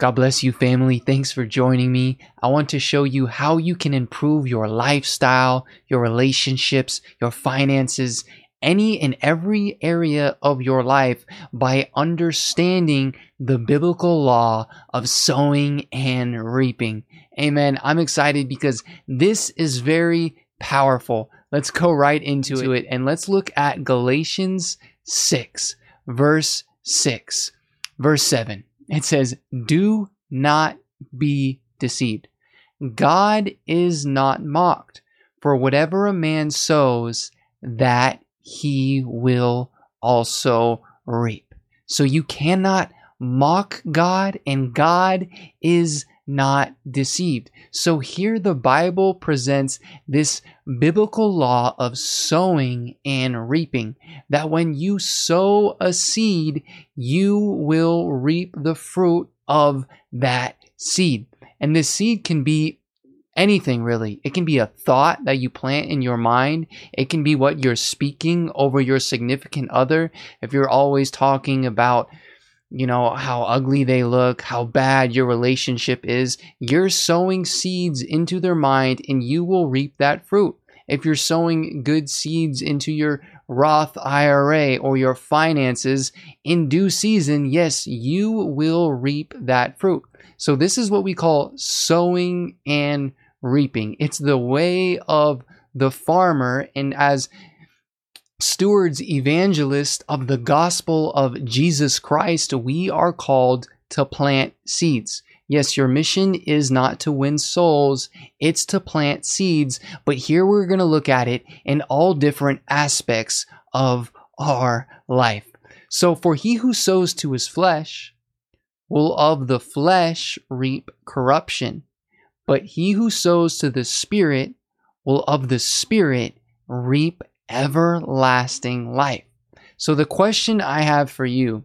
God bless you, family. Thanks for joining me. I want to show you how you can improve your lifestyle, your relationships, your finances, any and every area of your life by understanding the biblical law of sowing and reaping. Amen. I'm excited because this is very powerful. Let's go right into it and let's look at Galatians 6, verse 6, verse 7. It says, Do not be deceived. God is not mocked, for whatever a man sows, that he will also reap. So you cannot mock God, and God is not deceived. So here the Bible presents this biblical law of sowing and reaping that when you sow a seed, you will reap the fruit of that seed. And this seed can be anything really. It can be a thought that you plant in your mind. It can be what you're speaking over your significant other. If you're always talking about you know, how ugly they look, how bad your relationship is, you're sowing seeds into their mind and you will reap that fruit. If you're sowing good seeds into your Roth IRA or your finances in due season, yes, you will reap that fruit. So, this is what we call sowing and reaping. It's the way of the farmer. And as stewards, evangelists of the gospel of Jesus Christ, we are called to plant seeds. Yes, your mission is not to win souls, it's to plant seeds. But here we're going to look at it in all different aspects of our life. So, for he who sows to his flesh will of the flesh reap corruption, but he who sows to the Spirit will of the Spirit reap everlasting life. So, the question I have for you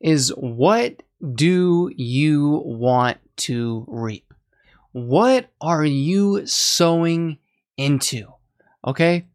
is what do you want to reap? What are you sowing into? Okay?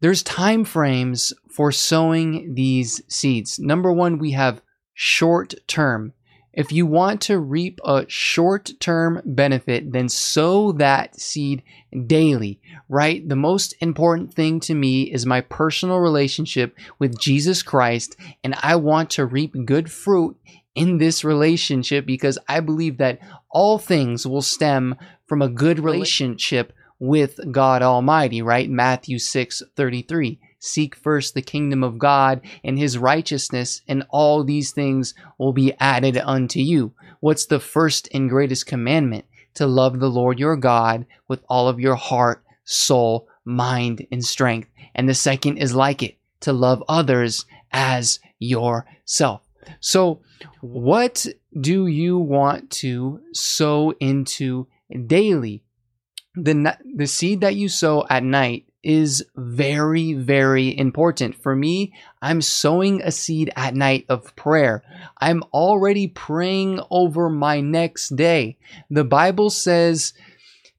There's time frames for sowing these seeds. Number 1, we have short term. If you want to reap a short term benefit, then sow that seed daily, right? The most important thing to me is my personal relationship with Jesus Christ, and I want to reap good fruit in this relationship because I believe that all things will stem from a good relationship with God Almighty, right? Matthew 6 33. Seek first the kingdom of God and his righteousness, and all these things will be added unto you. What's the first and greatest commandment? To love the Lord your God with all of your heart, soul, mind, and strength. And the second is like it to love others as yourself. So, what do you want to sow into daily? The, the seed that you sow at night is very, very important. For me, I'm sowing a seed at night of prayer. I'm already praying over my next day. The Bible says,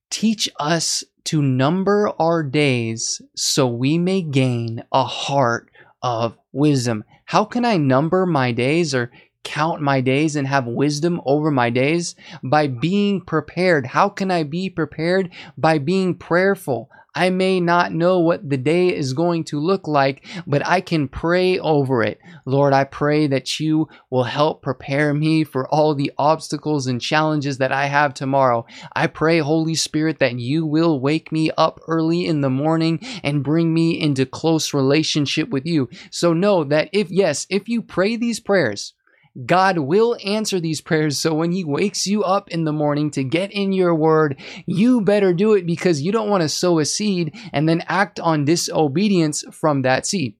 Teach us to number our days so we may gain a heart of wisdom. How can I number my days or count my days and have wisdom over my days? By being prepared. How can I be prepared? By being prayerful. I may not know what the day is going to look like, but I can pray over it. Lord, I pray that you will help prepare me for all the obstacles and challenges that I have tomorrow. I pray, Holy Spirit, that you will wake me up early in the morning and bring me into close relationship with you. So know that if, yes, if you pray these prayers, God will answer these prayers. So when He wakes you up in the morning to get in your word, you better do it because you don't want to sow a seed and then act on disobedience from that seed.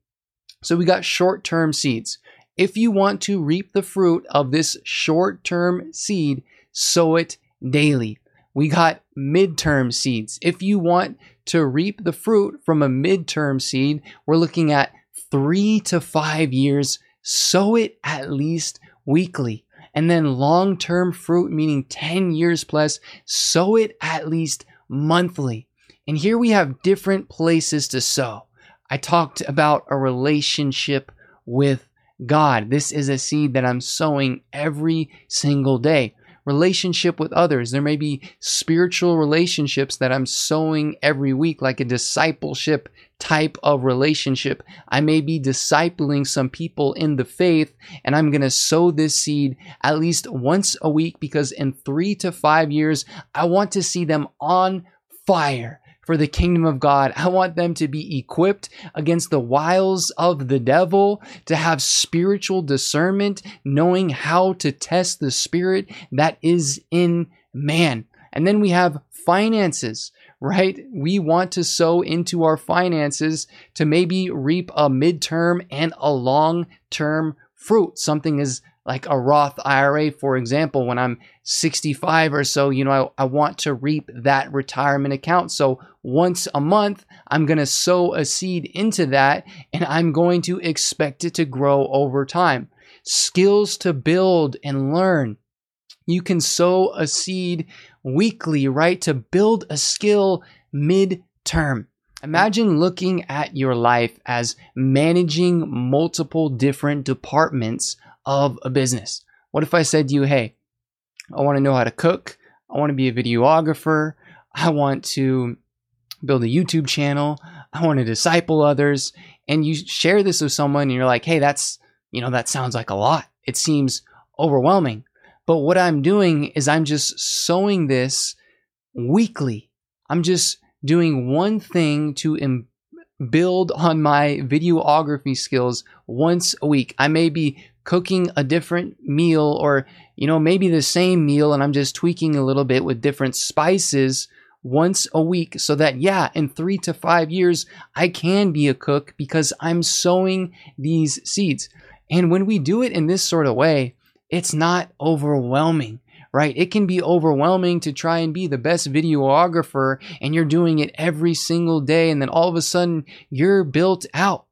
So we got short term seeds. If you want to reap the fruit of this short term seed, sow it daily. We got midterm seeds. If you want to reap the fruit from a midterm seed, we're looking at three to five years sow it at least weekly. And then long term fruit, meaning 10 years plus, sow it at least monthly. And here we have different places to sow. I talked about a relationship with God. This is a seed that I'm sowing every single day. Relationship with others. There may be spiritual relationships that I'm sowing every week, like a discipleship type of relationship. I may be discipling some people in the faith, and I'm going to sow this seed at least once a week because in three to five years, I want to see them on fire for the kingdom of God. I want them to be equipped against the wiles of the devil, to have spiritual discernment, knowing how to test the spirit that is in man. And then we have finances, right? We want to sow into our finances to maybe reap a midterm and a long term fruit. Something is like a Roth IRA, for example, when I'm 65 or so, you know, I, I want to reap that retirement account. So once a month, I'm going to sow a seed into that and I'm going to expect it to grow over time. Skills to build and learn. You can sow a seed weekly, right? To build a skill mid term. Imagine looking at your life as managing multiple different departments of a business. What if I said to you, hey, I want to know how to cook. I want to be a videographer. I want to build a YouTube channel. I want to disciple others. And you share this with someone and you're like, hey, that's, you know, that sounds like a lot. It seems overwhelming. But what I'm doing is I'm just sowing this weekly. I'm just doing one thing to Im- build on my videography skills once a week. I may be cooking a different meal or, you know, maybe the same meal and I'm just tweaking a little bit with different spices once a week so that, yeah, in three to five years, I can be a cook because I'm sowing these seeds. And when we do it in this sort of way, it's not overwhelming right? It can be overwhelming to try and be the best videographer and you're doing it every single day and then all of a sudden you're built out.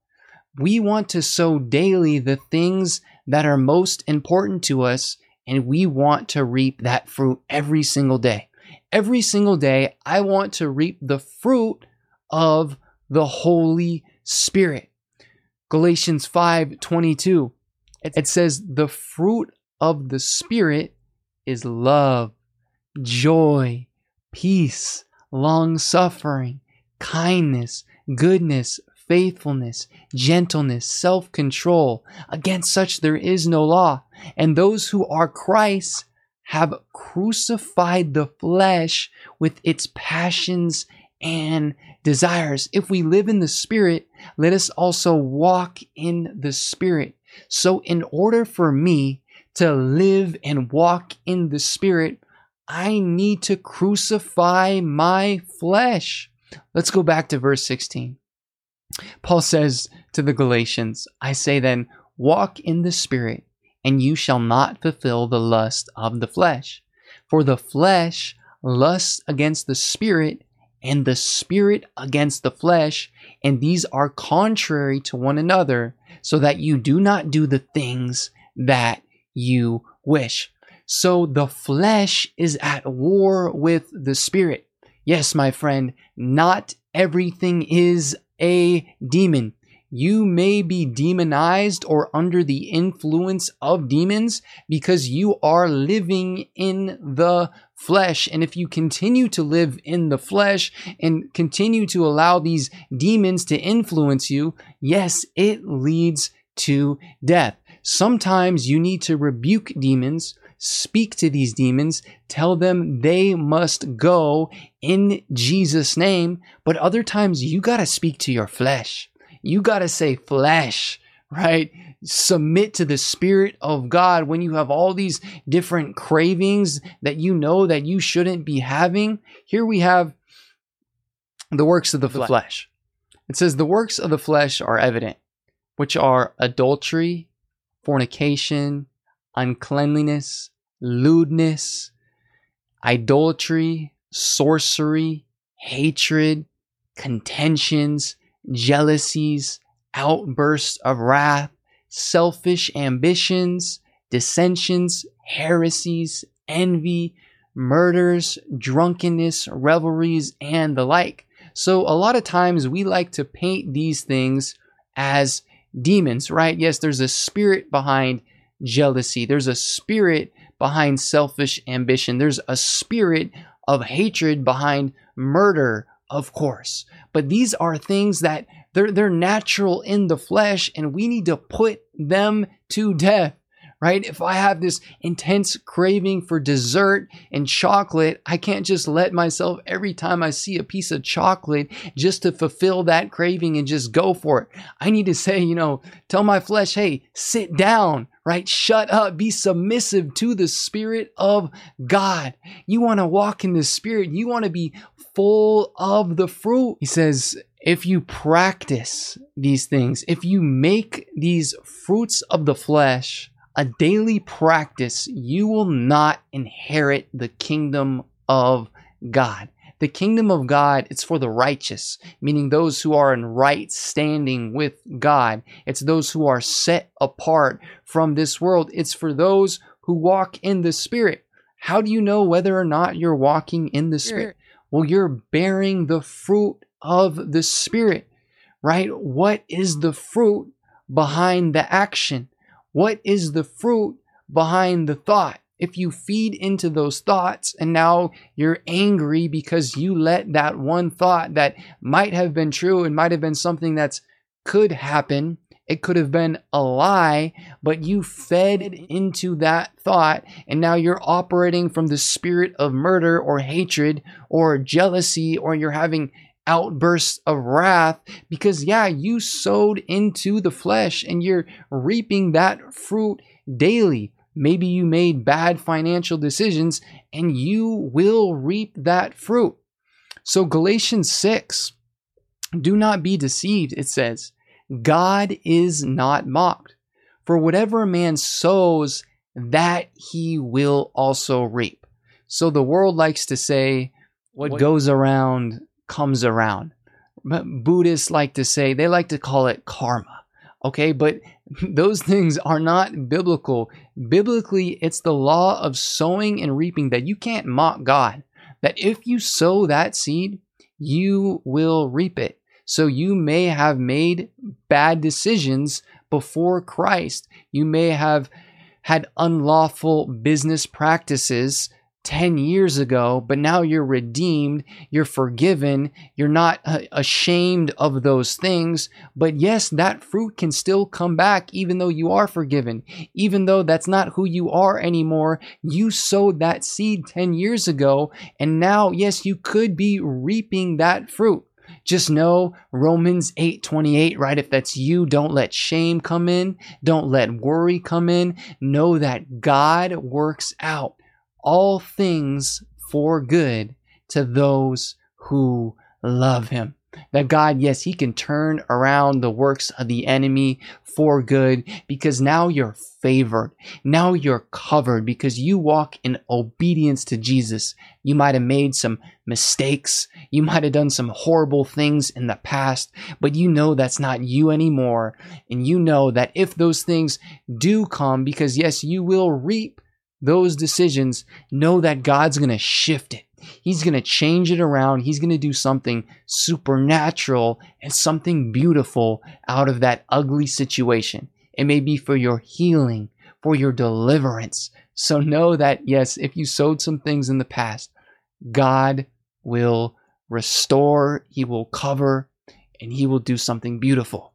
We want to sow daily the things that are most important to us, and we want to reap that fruit every single day. Every single day, I want to reap the fruit of the Holy Spirit. Galatians 5 22. It says, The fruit of the Spirit is love, joy, peace, long suffering, kindness, goodness, faithfulness, gentleness, self control. Against such there is no law. And those who are Christ have crucified the flesh with its passions and desires. If we live in the Spirit, let us also walk in the Spirit. So, in order for me to live and walk in the Spirit, I need to crucify my flesh. Let's go back to verse 16. Paul says to the Galatians, I say then, walk in the Spirit, and you shall not fulfill the lust of the flesh. For the flesh lusts against the Spirit, and the Spirit against the flesh, and these are contrary to one another, so that you do not do the things that you wish. So the flesh is at war with the Spirit. Yes, my friend, not everything is a demon. You may be demonized or under the influence of demons because you are living in the flesh. And if you continue to live in the flesh and continue to allow these demons to influence you, yes, it leads to death. Sometimes you need to rebuke demons speak to these demons, tell them they must go in Jesus' name. But other times you got to speak to your flesh. You got to say, flesh, right? Submit to the Spirit of God when you have all these different cravings that you know that you shouldn't be having. Here we have the works of the flesh. It says, The works of the flesh are evident, which are adultery, fornication, uncleanliness, lewdness, idolatry, sorcery, hatred, contentions, jealousies, outbursts of wrath, selfish ambitions, dissensions, heresies, envy, murders, drunkenness, revelries, and the like. So, a lot of times we like to paint these things as demons, right? Yes, there's a spirit behind jealousy. There's a spirit behind selfish ambition. There's a spirit of hatred behind murder, of course. But these are things that they're, they're natural in the flesh and we need to put them to death right? If I have this intense craving for dessert and chocolate, I can't just let myself every time I see a piece of chocolate just to fulfill that craving and just go for it. I need to say, you know, tell my flesh, hey, sit down, right? Shut up, be submissive to the Spirit of God. You want to walk in the Spirit, you want to be full of the fruit. He says, if you practice these things, if you make these fruits of the flesh a daily practice, you will not inherit the kingdom of God. The kingdom of God, it's for the righteous, meaning those who are in right standing with God. It's those who are set apart from this world. It's for those who walk in the Spirit. How do you know whether or not you're walking in the Spirit? Well, you're bearing the fruit of the Spirit, right? What is the fruit behind the action? What is the fruit behind the thought? If you feed into those thoughts and now you're angry because you let that one thought that might have been true and might have been something that's could happen, it could have been a lie, but you fed into that thought, and now you're operating from the spirit of murder or hatred or jealousy, or you're having outbursts of wrath because, yeah, you sowed into the flesh and you're reaping that fruit daily. Maybe you made bad financial decisions and you will reap that fruit. So, Galatians 6, do not be deceived, it says, God is not mocked. For whatever a man sows, that he will also reap. So the world likes to say, what, what goes around comes around. But Buddhists like to say, they like to call it karma. Okay, but those things are not biblical. Biblically, it's the law of sowing and reaping that you can't mock God. That if you sow that seed, you will reap it. So you may have made bad decisions before Christ. You may have had unlawful business practices 10 years ago, but now you're redeemed, you're forgiven, you're not uh, ashamed of those things. But yes, that fruit can still come back even though you are forgiven. Even though that's not who you are anymore, you sowed that seed 10 years ago, and now, yes, you could be reaping that fruit. Just know Romans 8:28, right? If that's you, don't let shame come in, don't let worry come in. Know that God works out all things for good to those who love him. That God, yes, he can turn around the works of the enemy for good because now you're favored. Now you're covered because you walk in obedience to Jesus. You might have made some mistakes. You might have done some horrible things in the past, but you know that's not you anymore. And you know that if those things do come, because yes, you will reap those decisions, know that God's going to shift it. He's going to change it around. He's going to do something supernatural and something beautiful out of that ugly situation. It may be for your healing, for your deliverance. So know that, yes, if you sowed some things in the past, God will restore, He will cover, and He will do something beautiful.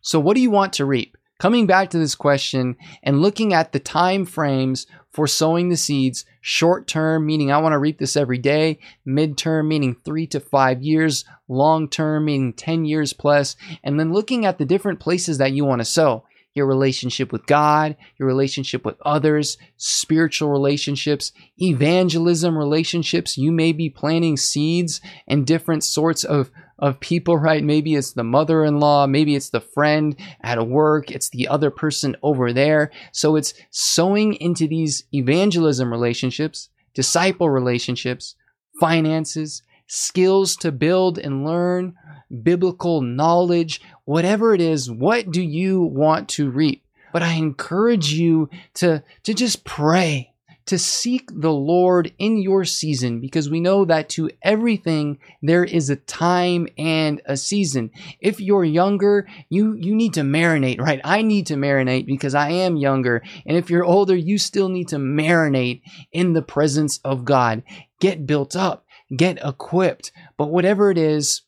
So, what do you want to reap? Coming back to this question and looking at the time frames for sowing the seeds short term meaning i want to reap this every day mid-term meaning 3 to 5 years long term meaning 10 years plus and then looking at the different places that you want to sow your relationship with God, your relationship with others, spiritual relationships, evangelism relationships. You may be planting seeds and different sorts of of people, right? Maybe it's the mother in law, maybe it's the friend at work, it's the other person over there. So it's sowing into these evangelism relationships, disciple relationships, finances, skills to build and learn, biblical knowledge, whatever it is, what do you want to reap? But I encourage you to, to just pray to seek the Lord in your season because we know that to everything there is a time and a season. If you're younger, you you need to marinate, right? I need to marinate because I am younger. And if you're older, you still need to marinate in the presence of God. Get built up, get equipped. But whatever it is,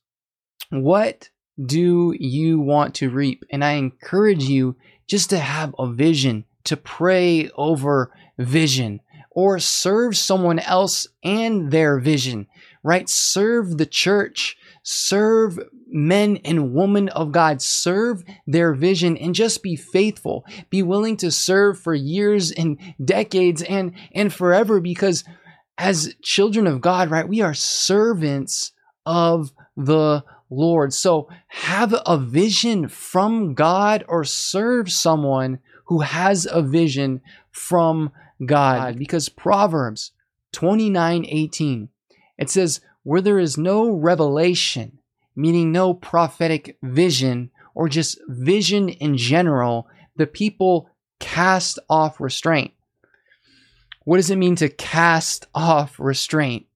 what do you want to reap? And I encourage you just to have a vision, to pray over vision or serve someone else and their vision, right? Serve the church, serve men and women of God, serve their vision and just be faithful. Be willing to serve for years and decades and, and forever because as children of God, right, we are servants of the Lord. So have a vision from God or serve someone who has a vision from God. Because Proverbs 29 18, it says, Where there is no revelation, meaning no prophetic vision or just vision in general, the people cast off restraint. What does it mean to cast off restraint?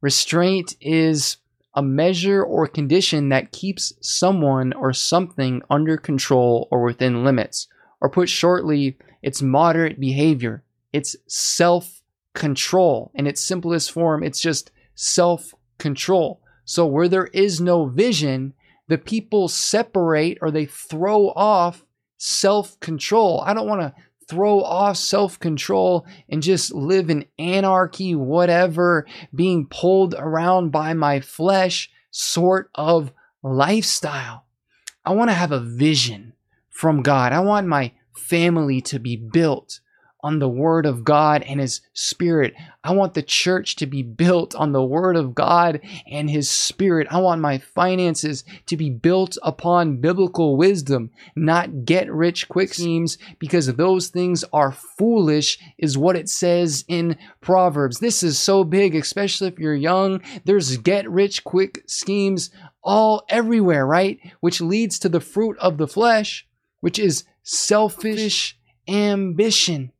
Restraint is a measure or condition that keeps someone or something under control or within limits. Or put shortly, it's moderate behavior. It's self control. In its simplest form, it's just self control. So where there is no vision, the people separate or they throw off self control. I don't want to throw off self control and just live in anarchy, whatever, being pulled around by my flesh sort of lifestyle. I want to have a vision from God. I want my family to be built on the Word of God and His Spirit. I want the church to be built on the Word of God and His Spirit. I want my finances to be built upon biblical wisdom, not get rich quick schemes, because those things are foolish, is what it says in Proverbs. This is so big, especially if you're young. There's get rich quick schemes all everywhere, right? Which leads to the fruit of the flesh, which is selfish ambition.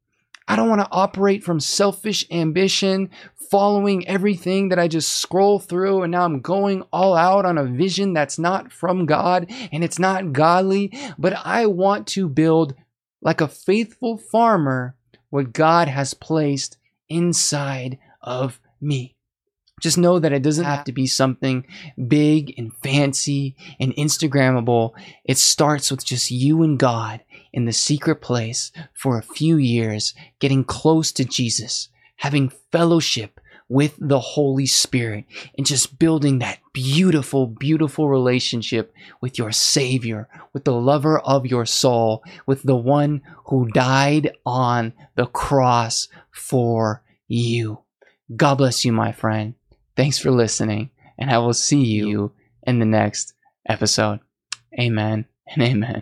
I don't want to operate from selfish ambition, following everything that I just scroll through, and now I'm going all out on a vision that's not from God and it's not godly. But I want to build, like a faithful farmer, what God has placed inside of me. Just know that it doesn't have to be something big and fancy and Instagrammable. It starts with just you and God in the secret place for a few years, getting close to Jesus, having fellowship with the Holy Spirit, and just building that beautiful, beautiful relationship with your Savior, with the lover of your soul, with the one who died on the cross for you. God bless you, my friend. Thanks for listening, and I will see you in the next episode. Amen and amen.